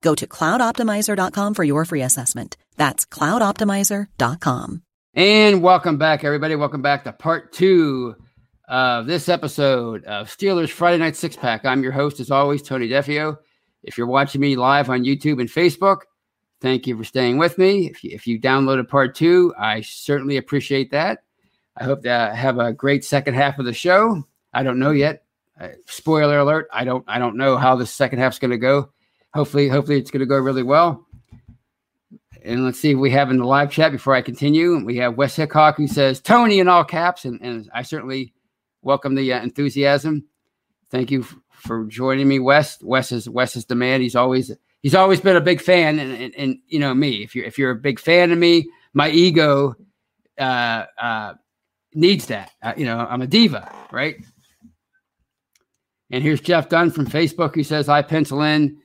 Go to cloudoptimizer.com for your free assessment. That's cloudoptimizer.com. And welcome back, everybody. Welcome back to part two of this episode of Steelers Friday Night Six Pack. I'm your host, as always, Tony Defeo. If you're watching me live on YouTube and Facebook, thank you for staying with me. If you, if you downloaded part two, I certainly appreciate that. I hope to have a great second half of the show. I don't know yet. Uh, spoiler alert: I don't I don't know how the second half's going to go. Hopefully, hopefully it's going to go really well. And let's see if we have in the live chat before I continue. We have Wes Hickok who says Tony in all caps, and, and I certainly welcome the uh, enthusiasm. Thank you f- for joining me, Wes. Wes is Wes is the man. He's always he's always been a big fan, and, and, and you know me. If you're if you're a big fan of me, my ego uh, uh, needs that. Uh, you know, I'm a diva, right? And here's Jeff Dunn from Facebook who says, I pencil in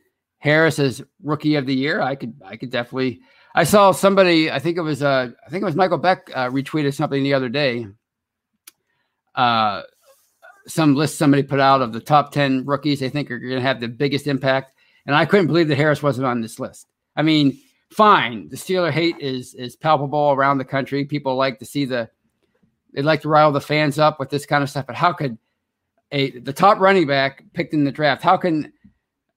Harris as rookie of the year. I could, I could definitely. I saw somebody. I think it was, uh, I think it was Michael Beck uh, retweeted something the other day. Uh, some list somebody put out of the top ten rookies they think are going to have the biggest impact, and I couldn't believe that Harris wasn't on this list. I mean, fine, the Steeler hate is is palpable around the country. People like to see the, they like to rile the fans up with this kind of stuff. But how could a the top running back picked in the draft? How can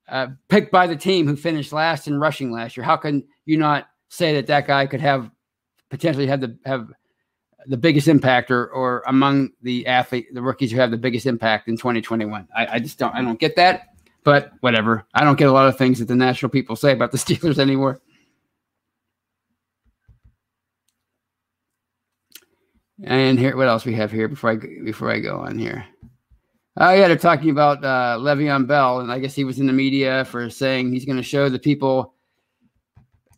uh, picked by the team who finished last in rushing last year. How can you not say that that guy could have potentially have the have the biggest impact or or among the athlete the rookies who have the biggest impact in 2021? I, I just don't I don't get that. But whatever. I don't get a lot of things that the national people say about the Steelers anymore. And here, what else we have here before I before I go on here? Oh yeah, they're talking about uh, Le'Veon Bell, and I guess he was in the media for saying he's going to show the people.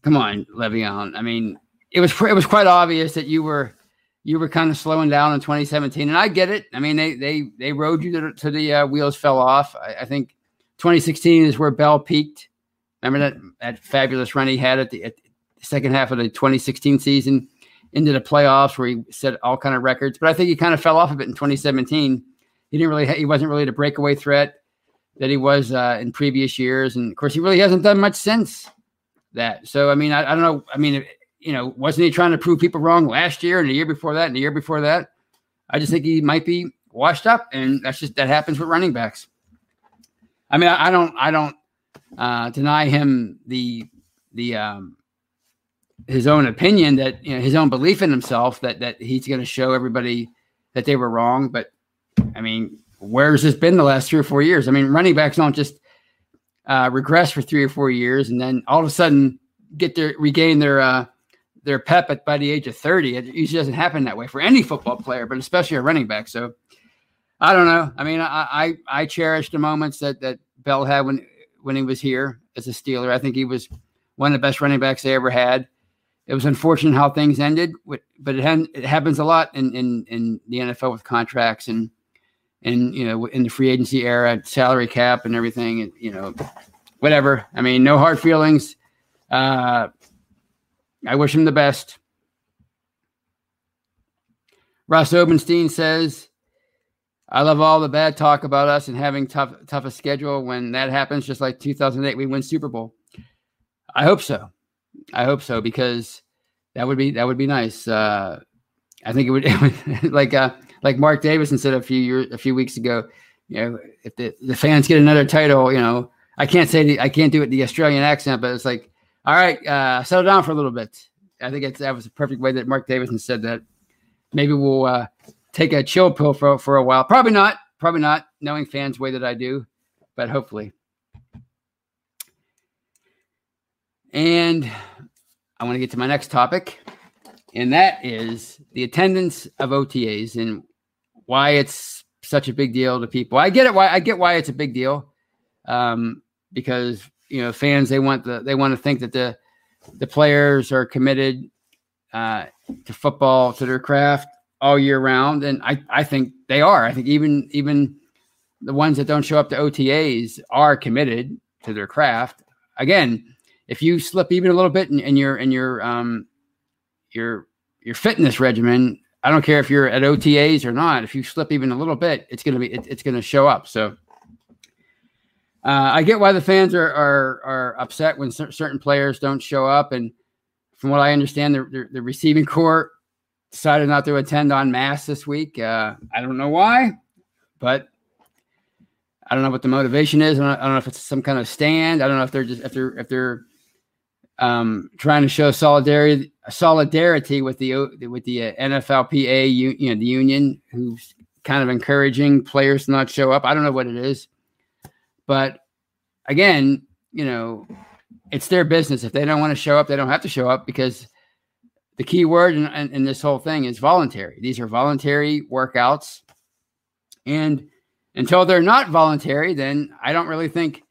Come on, Le'Veon. I mean, it was it was quite obvious that you were you were kind of slowing down in 2017, and I get it. I mean, they they they rode you to, to the uh, wheels fell off. I, I, think 2016 is where Bell peaked. Remember that that fabulous run he had at the, at the second half of the 2016 season into the playoffs, where he set all kind of records. But I think he kind of fell off a bit in 2017 he didn't really he wasn't really the breakaway threat that he was uh, in previous years, and of course he really hasn't done much since that. So I mean, I, I don't know. I mean, you know, wasn't he trying to prove people wrong last year and the year before that and the year before that? I just think he might be washed up, and that's just that happens with running backs. I mean, I, I don't I don't uh, deny him the the um, his own opinion that you know his own belief in himself that that he's going to show everybody that they were wrong, but I mean, where's this been the last three or four years? I mean, running backs don't just uh, regress for three or four years and then all of a sudden get their regain their uh, their pep at by the age of 30. It usually doesn't happen that way for any football player, but especially a running back. So I don't know. I mean, I I, I cherish the moments that that Bell had when when he was here as a Steeler. I think he was one of the best running backs they ever had. It was unfortunate how things ended, but it, it happens a lot in, in in the NFL with contracts and and you know in the free agency era, salary cap and everything, you know whatever. I mean, no hard feelings. Uh, I wish him the best. Russ Obenstein says, "I love all the bad talk about us and having tough toughest schedule. When that happens, just like 2008, we win Super Bowl. I hope so. I hope so because that would be that would be nice. Uh, I think it would, it would like uh, like Mark Davison said a few years, a few weeks ago. You know, if the, the fans get another title, you know, I can't say the, I can't do it the Australian accent, but it's like, all right, uh, settle down for a little bit. I think that was a perfect way that Mark Davidson said that. Maybe we'll uh, take a chill pill for for a while. Probably not. Probably not. Knowing fans way that I do, but hopefully. And I want to get to my next topic, and that is the attendance of OTAs and why it's such a big deal to people. I get it. Why I get why it's a big deal, um, because you know fans they want the they want to think that the the players are committed uh, to football to their craft all year round, and I I think they are. I think even even the ones that don't show up to OTAs are committed to their craft. Again, if you slip even a little bit in, in your in your um your your fitness regimen, I don't care if you're at OTAs or not. If you slip even a little bit, it's gonna be it, it's gonna show up. So uh, I get why the fans are are, are upset when cer- certain players don't show up, and from what I understand, the, the, receiving corps decided not to attend on mass this week. Uh, I don't know why, but I don't know what the motivation is. I don't, I don't, know if it's some kind of stand. I don't know if they're just if they're if they're um, trying to show solidarity solidarity with the with the uh, NFLPA, you, you know, the union, who's kind of encouraging players to not show up. I don't know what it is, but again, you know, it's their business. If they don't want to show up, they don't have to show up because the key word in, in, in this whole thing is voluntary. These are voluntary workouts, and until they're not voluntary, then I don't really think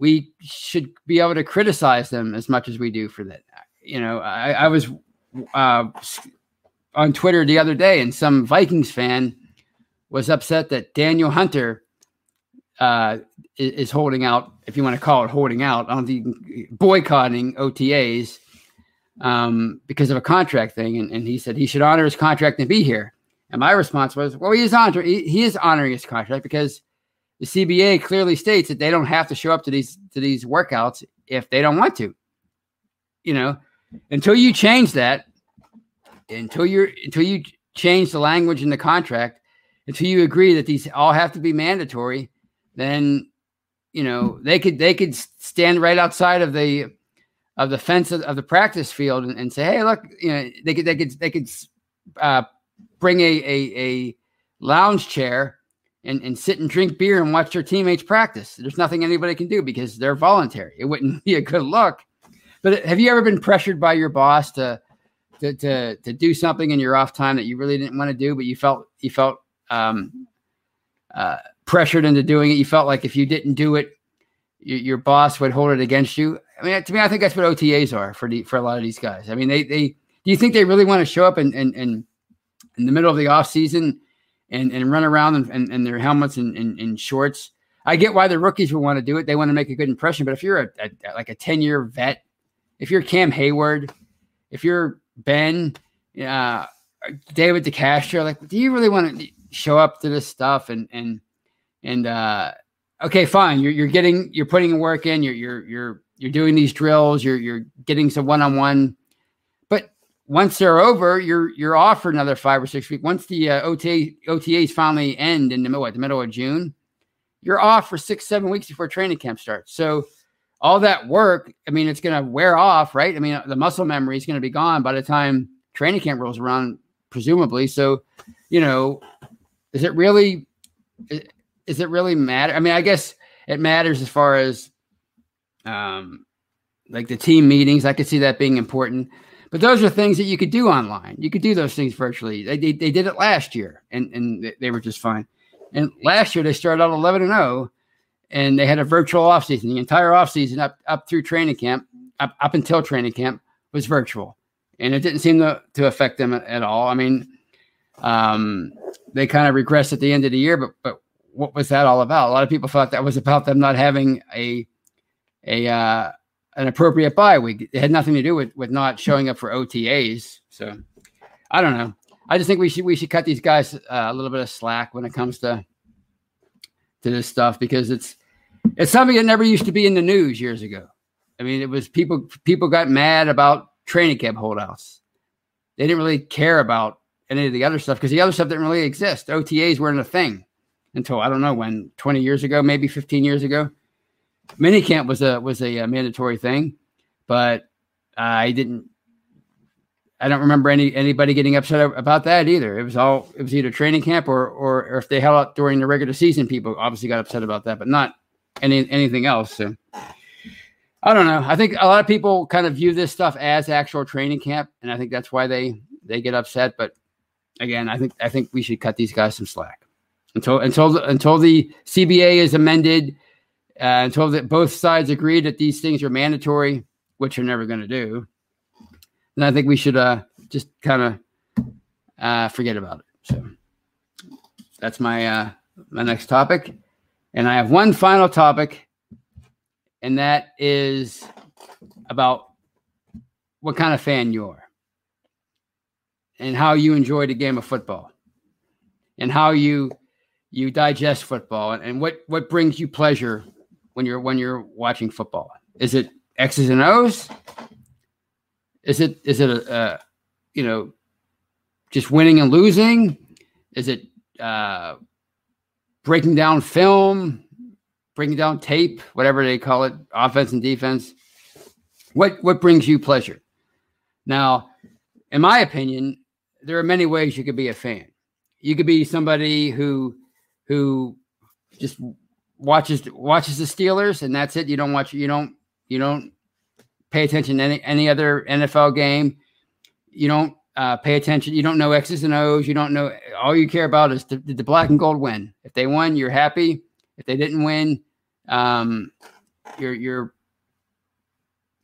we should be able to criticize them as much as we do for that. You know, I, I was uh, on Twitter the other day, and some Vikings fan was upset that Danielle Hunter uh, is, holding out, if you want to call it holding out, on the boycotting OTAs um, because of a contract thing. And, and, he said he should honor his contract and be here. And my response was, well, he is, honor- he, he is honoring his contract because the CBA clearly states that they don't have to show up to these to these workouts if they don't want to. You know, until you change that, until you're until you change the language in the contract, until you agree that these all have to be mandatory, then you know they could they could stand right outside of the of the fence of, of the practice field and, and, say, hey, look, you know, they could they could they could uh, bring a, a a lounge chair and, and sit and drink beer and watch their teammates practice. There's nothing anybody can do because they're voluntary. It wouldn't be a good look. But have you ever been pressured by your boss to to to, to do something in your off time that you really didn't want to do, but you felt you felt um, uh, pressured into doing it? You felt like if you didn't do it, you, your boss would hold it against you. I mean, to me, I think that's what OTAs are for the for a lot of these guys. I mean, they they do you think they really want to show up and in, in, in the middle of the off season? and, and run around in, in, in their helmets and, in shorts. I get why the rookies would want to do it. They want to make a good impression. But if you're a, a like a 10 year vet, if you're Cam Heyward, if you're Ben, uh, David DeCastro, like, do you really want to show up to this stuff? And, and, and, uh, okay, fine. You're, you're getting, you're putting work in, you're, you're, you're, you're doing these drills, you're, you're getting some one on one But once they're over, you're you're off for another five or six weeks. Once the uh, OTA OTAs finally end in the middle, at the middle of June, you're off for six seven weeks before training camp starts. So all that work, I mean, it's going to wear off, right? I mean, the muscle memory is going to be gone by the time training camp rolls around, presumably. So, you know, is it really is it really matter? I mean, I guess it matters as far as um like the team meetings. I could see that being important but those are things that you could do online. You could do those things virtually. They, they, they did it last year and, and they were just fine. And last year they started out 11 and 0 and they had a virtual offseason. The entire offseason up, up through training camp, up, up until training camp was virtual. And it didn't seem to, to affect them at, all. I mean, um, they kind of regressed at the end of the year, but, but what was that all about? A lot of people thought that was about them not having a, a, uh, an appropriate bye week. It had nothing to do with with not showing up for OTAs. So I don't know. I just think we should we should cut these guys uh, a little bit of slack when it comes to to this stuff because it's it's something that never used to be in the news years ago. I mean, it was people people got mad about training camp holdouts. They didn't really care about any of the other stuff because the other stuff didn't really exist. OTAs weren't a thing until I don't know when, 20 years ago, maybe 15 years ago minicamp was a was a, a mandatory thing, but I didn't I don't remember any anybody getting upset about that either. It was all it was either training camp or or, or if they held out during the regular season, people obviously got upset about that, but not any anything else. So I don't know. I think a lot of people kind of view this stuff as actual training camp, and I think that's why they they get upset. But again, I think I think we should cut these guys some slack until until until the CBA is amended, uh, until that both sides agree that these things are mandatory, which you're never going to do and I think we should uh, just kind of uh, forget about it. So that's my uh, my next topic, and I have one final topic, and that is about what kind of fan you are, and how you enjoy the game of football, and how you you digest football, and, and what what brings you pleasure when you're when you're watching football. Is it X's and O's? Is it is it a, uh, you know just winning and losing? Is it uh, breaking down film, breaking down tape, whatever they call it, offense and defense? What what brings you pleasure? Now, in my opinion, there are many ways you could be a fan. You could be somebody who who just watches watches the Steelers and that's it. You don't watch you don't you don't pay attention to any, any other NFL game. You don't uh, pay attention. You don't know X's and O's. You don't know. All you care about is did the black and gold win? If they won, you're happy. If they didn't win, um, you're you're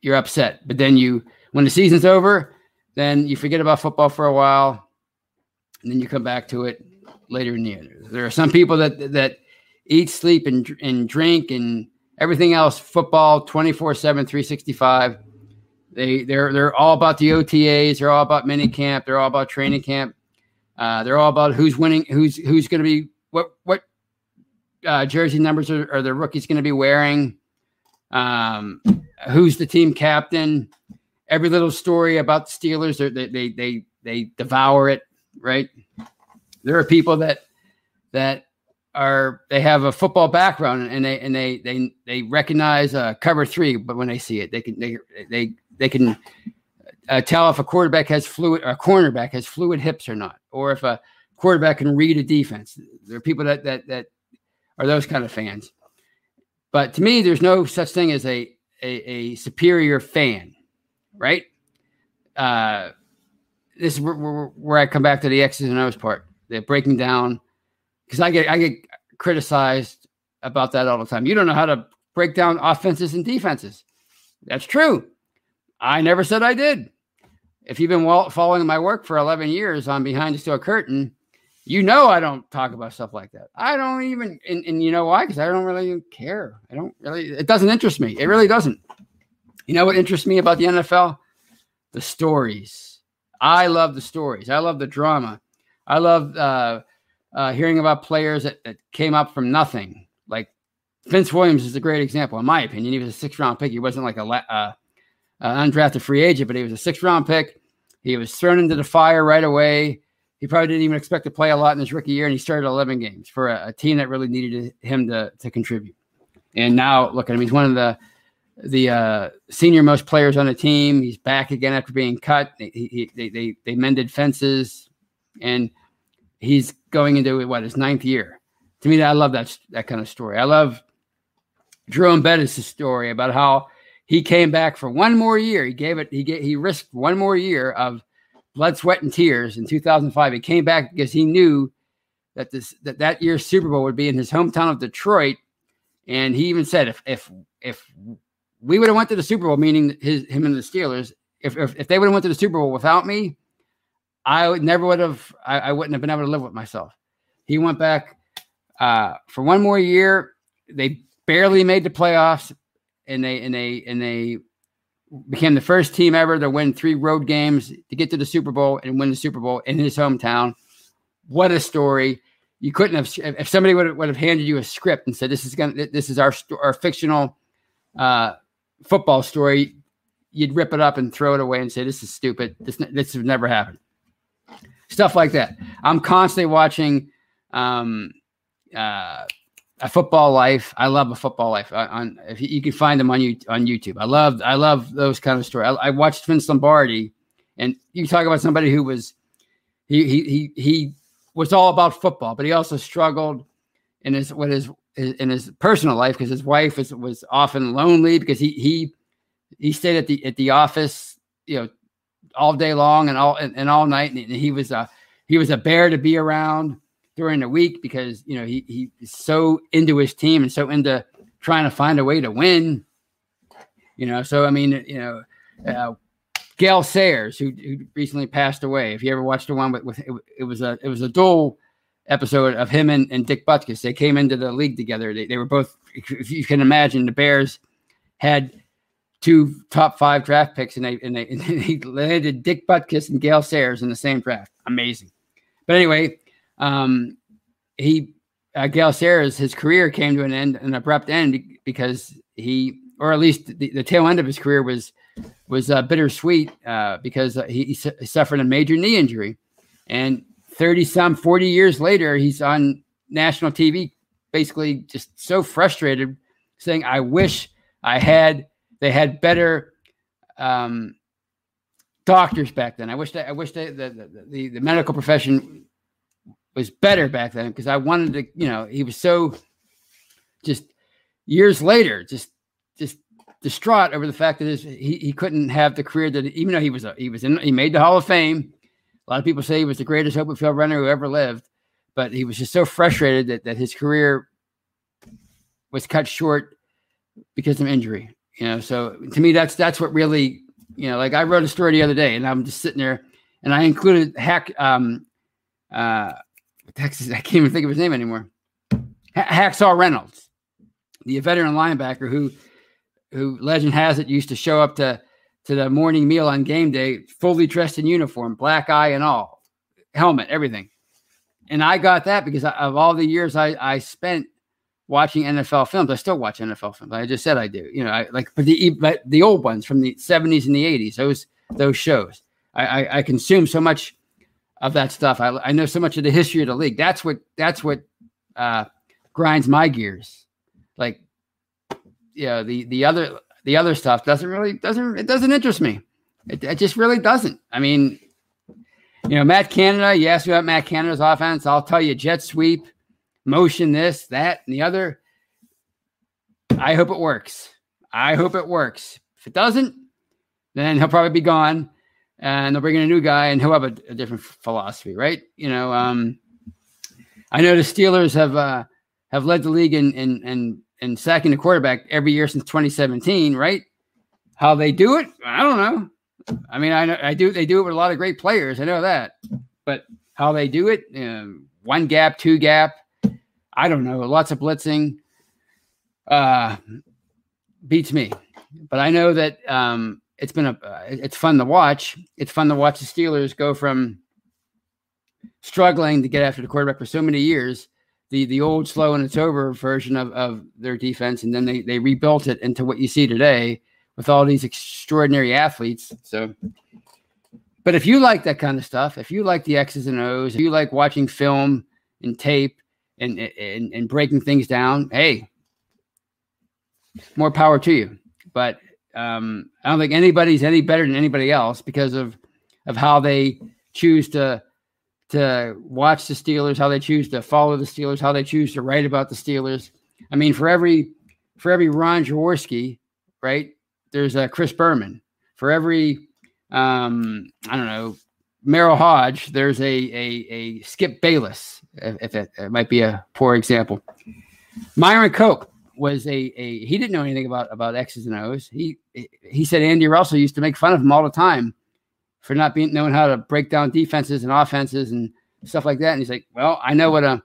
you're upset. But then you, when the season's over, then you forget about football for a while, and then you come back to it later in the year. There are some people that that eat, sleep, and and drink and everything else, football 24 7, 365. They, they're, they're all about the OTAs. They're all about mini camp. They're all about training camp. Uh, they're all about who's winning, who's who's going to be what what uh, jersey numbers are, are the rookies going to be wearing, um, who's the team captain. Every little story about the Steelers, they they they they devour it. Right? There are people that that are they have a football background and they and they they they recognize uh, cover three, but when they see it, they can they they they can uh, tell if a quarterback has fluid or a cornerback has fluid hips or not, or if a quarterback can read a defense. There are people that that that are those kind of fans. But to me, there's no such thing as a a, a superior fan, right? Uh, this is where, where, where I come back to the X's and O's part. They're breaking down because I get I get criticized about that all the time. You don't know how to break down offenses and defenses. That's true. I never said I did. If you've been following my work for 11 years on Behind the Steel Curtain, you know I don't talk about stuff like that. I don't even, and, and you know why? Because I don't really care. I don't really, it doesn't interest me. It really doesn't. You know what interests me about the NFL? The stories. I love the stories. I love the drama. I love uh, uh, hearing about players that, that came up from nothing. Like Vince Williams is a great example, in my opinion. He was a six round pick. He wasn't like a uh, undrafted free agent, but he was a six round pick. He was thrown into the fire right away. He probably didn't even expect to play a lot in his rookie year, and he started 11 games for a, a team that really needed him to, to contribute. And now look at him; he's one of the the uh, senior most players on the team. He's back again after being cut. He, he, they, they they mended fences, and he's going into what his ninth year. To me, I love that that kind of story. I love Jerome Bettis' story about how he came back for one more year. He gave it. He get, he risked one more year of blood, sweat, and tears in 2005. He came back because he knew that this that that year's Super Bowl would be in his hometown of Detroit, and he even said if if if we would have went to the Super Bowl, meaning his him and the Steelers, if if, if they would have went to the Super Bowl without me, I would never would have, I, I, wouldn't have been able to live with myself. He went back uh, for one more year. They barely made the playoffs, and they and they and they became the first team ever to win three road games to get to the Super Bowl and win the Super Bowl in his hometown. What a story! You couldn't have if somebody would have, would have handed you a script and said this is gonna, this is our our fictional uh, football story. You'd rip it up and throw it away and say this is stupid. This this has never happened stuff like that. I'm constantly watching um, uh, a football life. I love a football life. Uh, on if you, you, can find them on you on YouTube. I love I love those kind of stories. I, I, watched Vince Lombardi And you talk about somebody who was he he he he was all about football, but he also struggled in his what his in his personal life because his wife was was often lonely because he he he stayed at the at the office, you know, all day long and all and, and all night, and he was a he was a bear to be around during the week because you know he he's so into his team and so into trying to find a way to win. You know, so I mean, you know, uh, Gale Sayers, who, who recently passed away. If you ever watched the one with, with it, it, was a it was a dual episode of him and, and Dick Butkus. They came into the league together. They, they were both, if you can imagine, the Bears had two top five draft picks, and they and they, and they landed Dick Butkus and Gale Sayers in the same draft. Amazing. But anyway, um, he uh, Gale Sayers, his career came to an end, an abrupt end, because he, or at least the, the tail end of his career was was uh, bittersweet uh, because he, he, su- suffered a major knee injury, and thirty some forty years later, he's on national TV, basically just so frustrated, saying, "I wish I had they had better." Um, doctors back then. I wish that I wish that the, the, the, the medical profession was better back then because I wanted to, you know, he was so just years later, just just distraught over the fact that his, he, he couldn't have the career that even though he was a, he was in he made the Hall of Fame. A lot of people say he was the greatest open field runner who ever lived, but he was just so frustrated that, that his career was cut short because of injury. You know, so to me that's that's what really you know, like I wrote a story the other day, and I'm just sitting there, and I included Hack, um, uh, Texas. I can't even think of his name anymore. Hacksaw Reynolds, the veteran linebacker who, who legend has it used to show up to to the morning meal on game day, fully dressed in uniform, black eye and all, helmet, everything. And I got that because of all the years I, I spent watching NFL films. I still watch NFL films. I just said I do. You know, I like but the but the old ones from the 70s and the 80s. Those those shows. I, I, I consume so much of that stuff. I, I know so much of the history of the league. That's what that's what uh, grinds my gears. Like, yeah, the the other the other stuff doesn't really doesn't it doesn't interest me. It, it just really doesn't. I mean, you know, Matt Canada. You asked me about Matt Canada's offense. I'll tell you, jet sweep motion this, that, and the other. I hope it works. I hope it works. If it doesn't, then he'll probably be gone and they'll bring in a new guy and he'll have a, a different philosophy, right? You know, um, I know the Steelers have uh, have led the league in in in, in sacking the quarterback every year since 2017, right? How they do it, I don't know. I mean, I know I do. They do it with a lot of great players. I know that, but how they do it, you know, one gap, two gap, I don't know, lots of blitzing. Uh, beats me, but I know that um, it's been a uh, it's fun to watch. It's fun to watch the Steelers go from struggling to get after the quarterback for so many years, the the old slow and it's over version of, of their defense, and then they they rebuilt it into what you see today with all these extraordinary athletes. So, but if you like that kind of stuff, if you like the X's and O's, if you like watching film and tape and, and, and breaking things down, hey, more power to you. But um, I don't think anybody's any better than anybody else because of of how they choose to to watch the Steelers, how they choose to follow the Steelers, how they choose to write about the Steelers. I mean, for every for every Ron Jaworski, right? There's a Chris Berman. For every um, I don't know Merril Hoge, there's a a, a Skip Bayless, if it, it, might be a poor example. Myron Cope was a, a he didn't know anything about about X's and O's. He he said Andy Russell used to make fun of him all the time for not being knowing how to break down defenses and offenses and stuff like that. And he's like, well, I know what a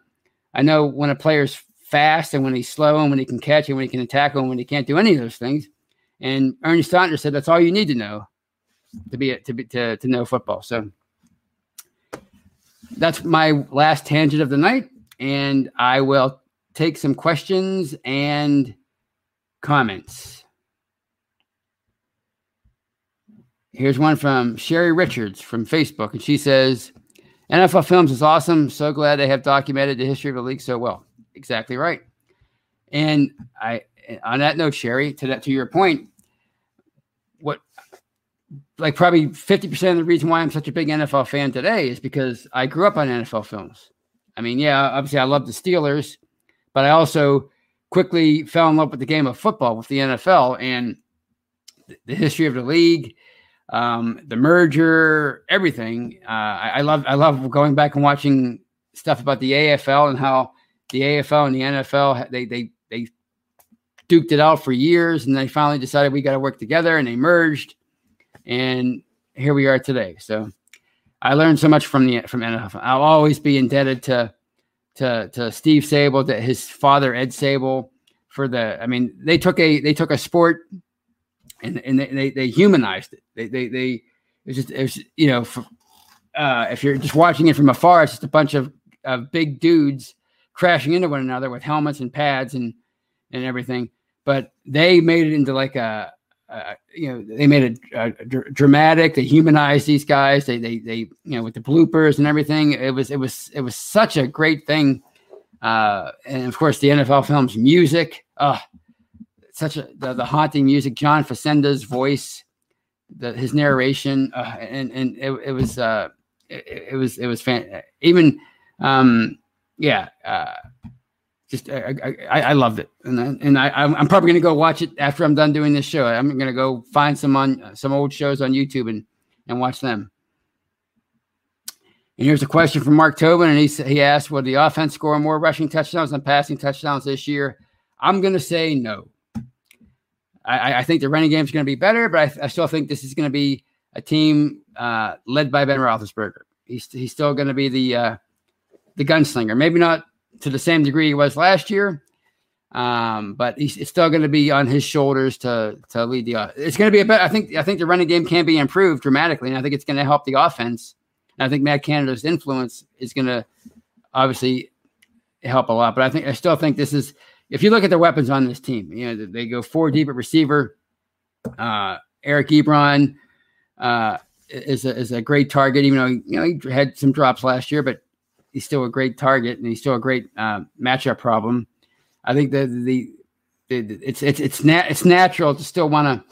I know when a player's fast and when he's slow and when he can catch and when he can attack and when he can't do any of those things. And Ernie Stautner said that's all you need to know to be to be to, to know football. So that's my last tangent of the night, and I will take some questions and comments. Here's one from Sherry Richards from Facebook, and she says, NFL Films is awesome. So glad they have documented the history of the league so well. Exactly right. And I, on that note, Sherry, to that to your point, what like probably 50% of the reason why I'm such a big NFL fan today is because I grew up on NFL films. I mean, yeah, obviously I love the Steelers, but I also quickly fell in love with the game of football with the NFL and the history of the league, um, the merger, everything. Uh, I, I, love I love going back and watching stuff about the AFL and how the AFL and the NFL they they they duked it out for years, and they finally decided we got to work together, and they merged, and here we are today. So I learned so much from the from NFL. I'll always be indebted to to to Steve Sabol, to his father Ed Sabol for the. I mean, they took a they took a sport and and they they, they humanized it. They they they it's just it's you know for, uh, if you're just watching it from afar, it's just a bunch of of big dudes crashing into one another with helmets and pads and and everything. But they made it into like a, a you know they made it a dr- dramatic. They humanized these guys. They they they you know with the bloopers and everything. It was it was it was such a great thing. Uh, and of course the NFL films music. Uh, such a the, the haunting music. John Facenda's voice, the, his narration, uh, and and it, it was uh, it, it, was it was fan. Even um, yeah, uh, just I, I, I loved it, and and I I'm probably gonna go watch it after I'm done doing this show. I'm gonna go find some on some old shows on YouTube and and watch them. And here's a question from Mark Tobin, and he he asked, "Will the offense score more rushing touchdowns than passing touchdowns this year?" I'm gonna say no. I, I think the running game is to be better, but I, I, still think this is to be a team uh, led by Ben Roethlisberger. He's he's still to be the uh, the gunslinger. Maybe not to the same degree he was last year, um, but it's still going to be on his shoulders to to lead the. It's going to be a better. I think I think the running game can be improved dramatically, and I think it's going to help the offense. And I think Matt Canada's influence is going to obviously help a lot. But I think I still think this is if you look at the weapons on this team, you know, they go four deep at receiver. Uh, Eric Ebron uh, is, a, is a great target, even though you know he had some drops last year, but he's still a great target and he's still a great uh, matchup problem. I think that the, the, the, it's it's it's nat- it's natural to still want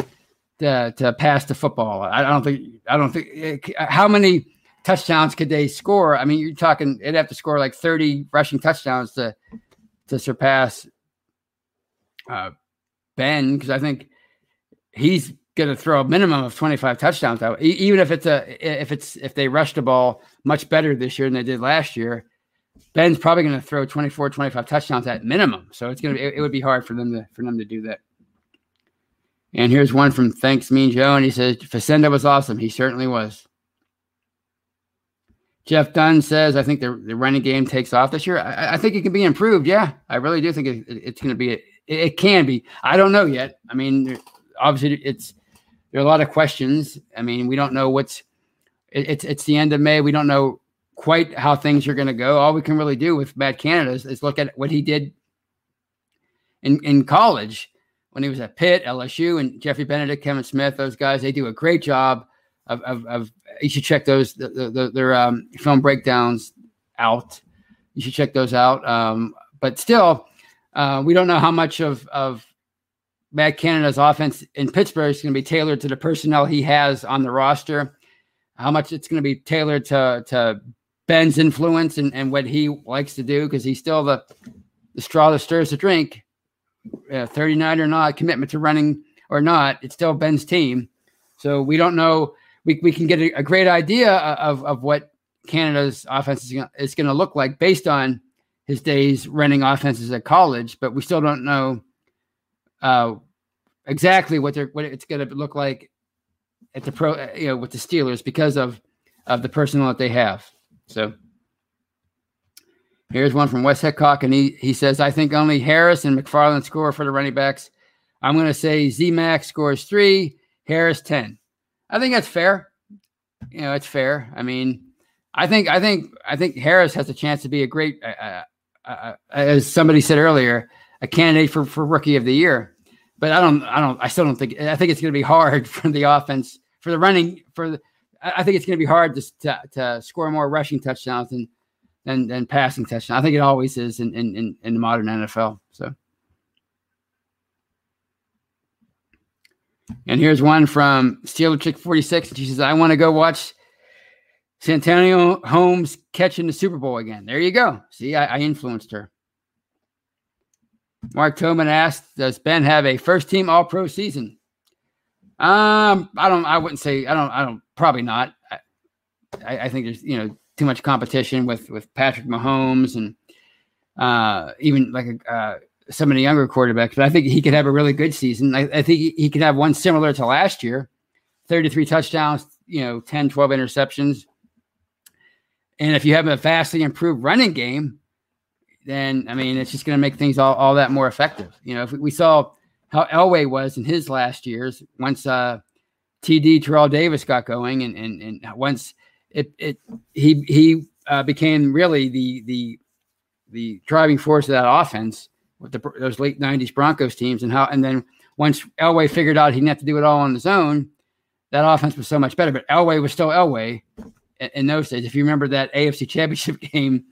to to pass the football. I don't think I don't think how many touchdowns could they score? I mean, you're talking they'd have to score like 30 rushing touchdowns to to surpass uh, Ben because I think he's going to throw a minimum of 25 touchdowns out, even if it's a if it's if they rush the ball much better this year than they did last year. Ben's probably going to throw 24, 25 touchdowns at minimum. So it's going to it, it would be hard for them to for them to do that. And here's one from Thanks Mean Joe, and he says Facenda was awesome. He certainly was. Jeff Dunn says, I think the, the running game takes off this year. I, I think it can be improved. Yeah, I really do think it, it, it's going to be it, it can be. I don't know yet. I mean, obviously, it's there are a lot of questions. I mean, we don't know what's. It, it's it's the end of May. We don't know quite how things are going to go. All we can really do with Matt Canada is, is look at what he did in in college when he was at Pitt, LSU, and Jeffrey Benedict, Kevin Smith. Those guys they do a great job of of, of you should check those the, the, the, their um, film breakdowns out. You should check those out. Um, but still, uh, we don't know how much of of Matt Canada's offense in Pittsburgh is going to be tailored to the personnel he has on the roster. How much it's going to be tailored to to Ben's influence and, and what he likes to do because he's still the the straw that stirs the drink. Uh, 39 or not, commitment to running or not, it's still Ben's team. So we don't know. We, we can get a, a great idea of, of what Canada's offense is going, to look like based on his days running offenses at college, but we still don't know uh, exactly what they're what it's going to look like at the pro, you know, with the Steelers because of of the personnel that they have. So here's one from Wes Hickok, and he he says, I think only Harris and McFarland score for the running backs. I'm going to say Z Max scores three, Harris ten. I think that's fair. You know, it's fair. I mean, I think I think I think Harris has a chance to be a great uh, uh uh, as somebody said earlier, a candidate for, for rookie of the year. But I don't, I don't, I still don't think. I think it's going to be hard for the offense for the running for. The, I think it's going to be hard to, to, to score more rushing touchdowns than than, than passing touchdowns. I think it always is in in, in the modern NFL. So. And here's one from Steeler Chick 46. She says, I want to go watch Santonio Holmes catching the Super Bowl again. There you go. See, I, I influenced her. Mark Toman asked, "Does Ben have a first-team All-Pro season?" Um, I don't. I wouldn't say. I don't. I don't. Probably not. I, I think there's you know too much competition with with Patrick Mahomes and uh, even like a, uh, some of the younger quarterbacks. But I think he could have a really good season. I, I think he, could have one similar to last year: 33 touchdowns, you know, 10, 12 interceptions. And if you have a vastly improved running game, then I mean it's just going to make things all, all that more effective. You know, if we saw how Elway was in his last years, once uh, TD Terrell Davis got going, and and and once it it he he uh, became really the the the driving force of that offense with the, those late '90s Broncos teams, and how and then once Elway figured out he didn't have to do it all on his own, that offense was so much better. But Elway was still Elway, in those days. If you remember that AFC Championship game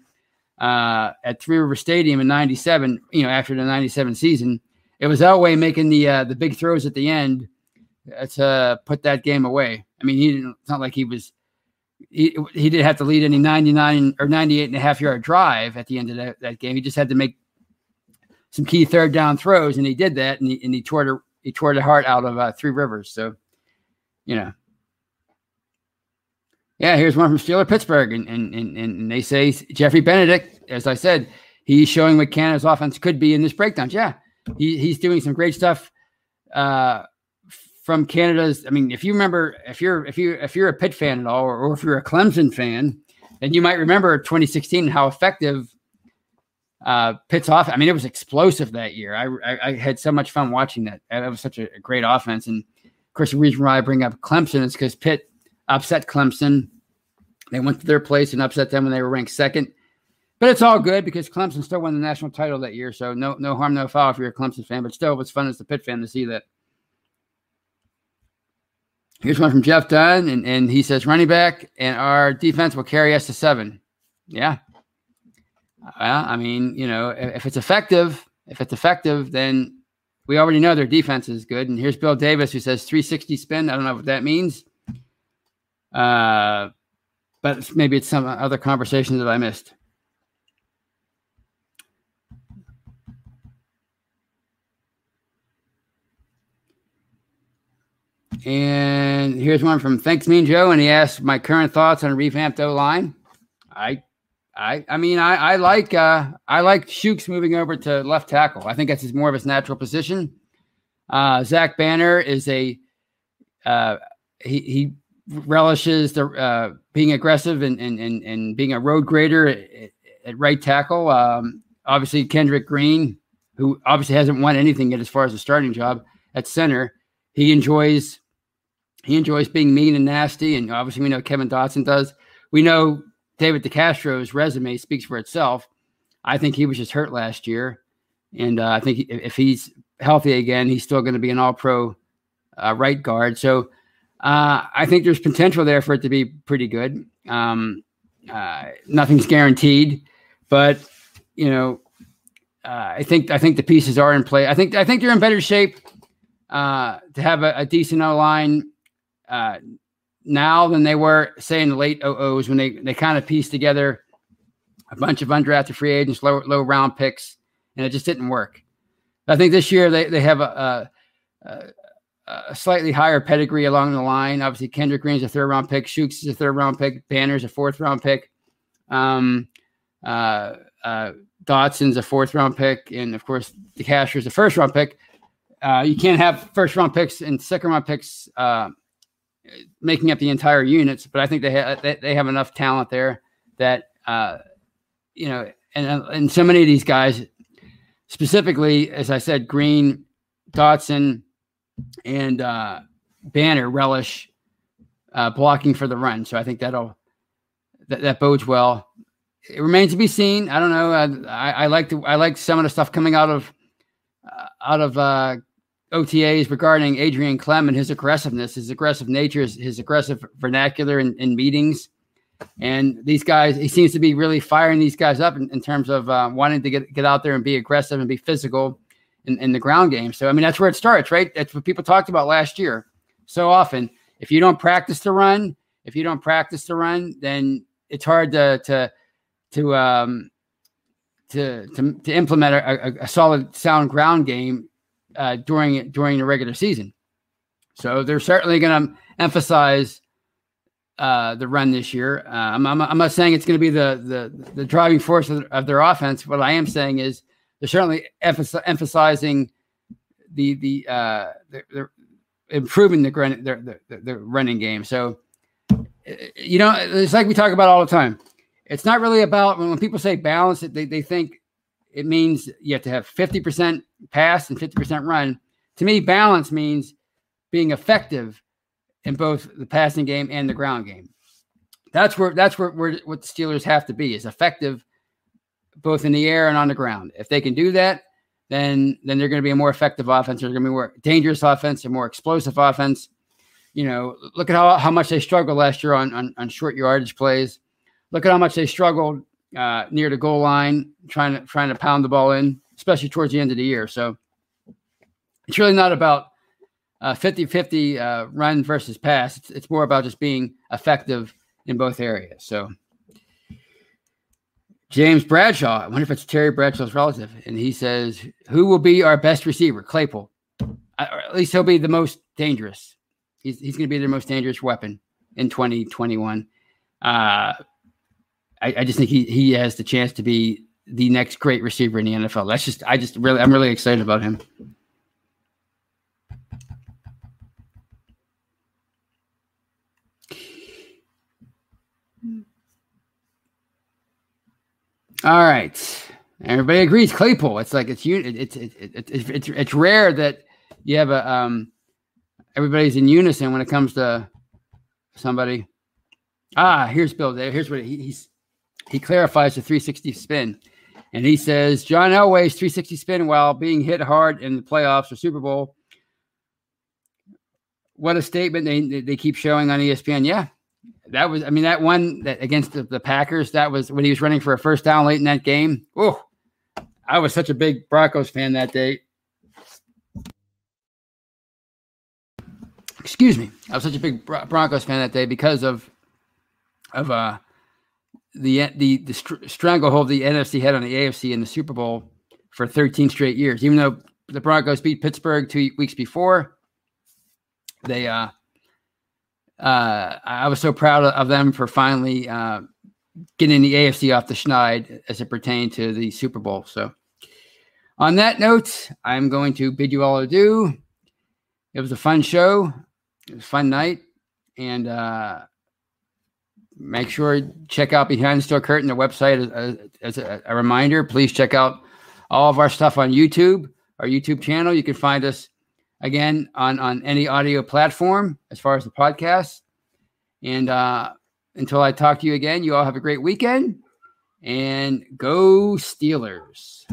uh, at Three River Stadium in '97, you know, after the '97 season, it was Elway making the uh, the big throws at the end to put that game away. I mean, he didn't. It's not like he was. He, he didn't have to lead any 99 or 98 and a half yard drive at the end of that, that game. He just had to make some key third down throws, and he did that, and he, and he tore the he tore the heart out of uh, Three Rivers. So, you know, yeah, here's one from Steeler Pittsburgh, and and and, and they say Jeffrey Benedict, as I said, he's showing what Canada's offense could be in this breakdown. Yeah, he, he's doing some great stuff uh, from Canada's. I mean, if you remember, if you're if you if you're a Pitt fan at all, or, or if you're a Clemson fan, then you might remember 2016 and how effective uh, Pitt's off. I mean, it was explosive that year. I, I, I had so much fun watching that. That was such a, a great offense, and of course, the reason why I bring up Clemson is because Pitt upset Clemson. They went to their place and upset them when they were ranked second. But it's all good because Clemson still won the national title that year. So no, no harm, no foul if you're a Clemson fan. But still, it was fun as a Pitt fan to see that. Here's one from Jeff Dunn, and, and he says running back and our defense will carry us to seven. Yeah. Well, I mean, you know, if, if it's effective, if it's effective, then we already know their defense is good. And here's Bill Davis who says 360 spin. I don't know what that means. Uh, but maybe it's some other conversation that I missed. And here's one from Thanks Me and Joe, and he asked my current thoughts on revamped O line. I, I, I mean, I, I like, uh, I like Chuks moving over to left tackle. I think that's his more of his natural position. Uh, Zach Banner is a, uh, he, he relishes the uh, being aggressive and, and and and being a road grader at, at right tackle. Um, obviously, Kendrick Green, who obviously hasn't won anything yet as far as a starting job at center, he enjoys he enjoys being mean and nasty. And obviously, we know Kevin Dotson does. We know David DeCastro's resume speaks for itself. I think he was just hurt last year, and uh, I think if he's healthy again, he's still going to be an All Pro uh, right guard. So uh, I think there's potential there for it to be pretty good. Um, uh, nothing's guaranteed, but you know, uh, I think I think the pieces are in play. I think I think they're in better shape uh, to have a, a decent O line uh, now than they were, say, in the late OOs when they they kind of pieced together a bunch of undrafted free agents, low low round picks, and it just didn't work. I think this year they they have a, a, a a slightly higher pedigree along the line. Obviously, Kendrick Green's a third round pick. Chuks is a third round pick. Banner's a fourth round pick. Um, uh, uh, Dotson's a fourth round pick, and of course, the Casher's a first round pick. Uh, you can't have first round picks and second round picks uh, making up the entire units, but I think they have they, they have enough talent there that uh, you know, and and so many of these guys, specifically as I said, Green, Dotson and uh, Banner relish uh, blocking for the run. So I think that'll that, that bodes well. It remains to be seen. I don't know. I, I like to I like some of the stuff coming out of uh, out of uh, OTAs regarding Adrian Klemm and his aggressiveness, his aggressive nature, his, his aggressive vernacular in, in, meetings. And these guys, he seems to be really firing these guys up in, in terms of uh, wanting to get, get out there and be aggressive and be physical in, in the ground game. So I mean that's where it starts, right? That's what people talked about last year. So often, if you don't practice to run, if you don't practice to run, then it's hard to to to um to to, to implement a, a, a solid sound ground game uh, during during the regular season. So they're certainly going to emphasize uh, the run this year. Uh, I'm, I'm, I'm, not saying it's going to be the, the the driving force of, of, their offense. What I am saying is they're certainly emphasizing the the uh, they're, improving the, the, the, the running game. So you know, it's like we talk about all the time. It's not really about when, people say balance, they, they think it means you have to have 50% pass and 50% run. To me, balance means being effective in both the passing game and the ground game. That's where that's where, where what the Steelers have to be is effective both in the air and on the ground. If they can do that, then then they're going to be a more effective offense. They're going to be more dangerous offense and more explosive offense. You know, look at how, how much they struggled last year on, on, on short yardage plays. Look at how much they struggled uh, near the goal line, trying to trying to pound the ball in, especially towards the end of the year. So it's really not about uh, 50-50 uh, run versus pass. It's, it's more about just being effective in both areas. So James Bradshaw, I wonder if it's Terry Bradshaw's relative, and he says, "Who will be our best receiver? Claypool, or at least he'll be the most dangerous. He's he's going to be their most dangerous weapon in 2021. Uh, I, I just think he he has the chance to be the next great receiver in the NFL. That's just I just really I'm really excited about him." All right. Everybody agrees Claypool. It's like it's it's it's it's it's, it's rare that you have a um everybody's in unison when it comes to somebody. Ah, here's Bill. There, here's what he, he's he clarifies the 360 spin, and he says John Elway's 360 spin while being hit hard in the playoffs or Super Bowl. What a statement they they keep showing on ESPN. Yeah, that was, I mean, that one that against the, the, Packers, that was when he was running for a first down late in that game. Oh, I was such a big Broncos fan that day. Excuse me. I was such a big Broncos fan that day because of of uh the the the str- stranglehold the NFC had on the AFC in the Super Bowl for 13 straight years. Even though the Broncos beat Pittsburgh two weeks before, they uh uh, I was so proud of them for finally uh, getting the AFC off the schneid as it pertained to the Super Bowl. So, on that note, I'm going to bid you all adieu. It was a fun show. It was a fun night, and uh, make sure check out Behind the Steel Curtain, the website. As, as a, a reminder, please check out all of our stuff on YouTube, our YouTube channel. You can find us again on on any audio platform as far as the podcast. And uh, until I talk to you again, you all have a great weekend and go Steelers.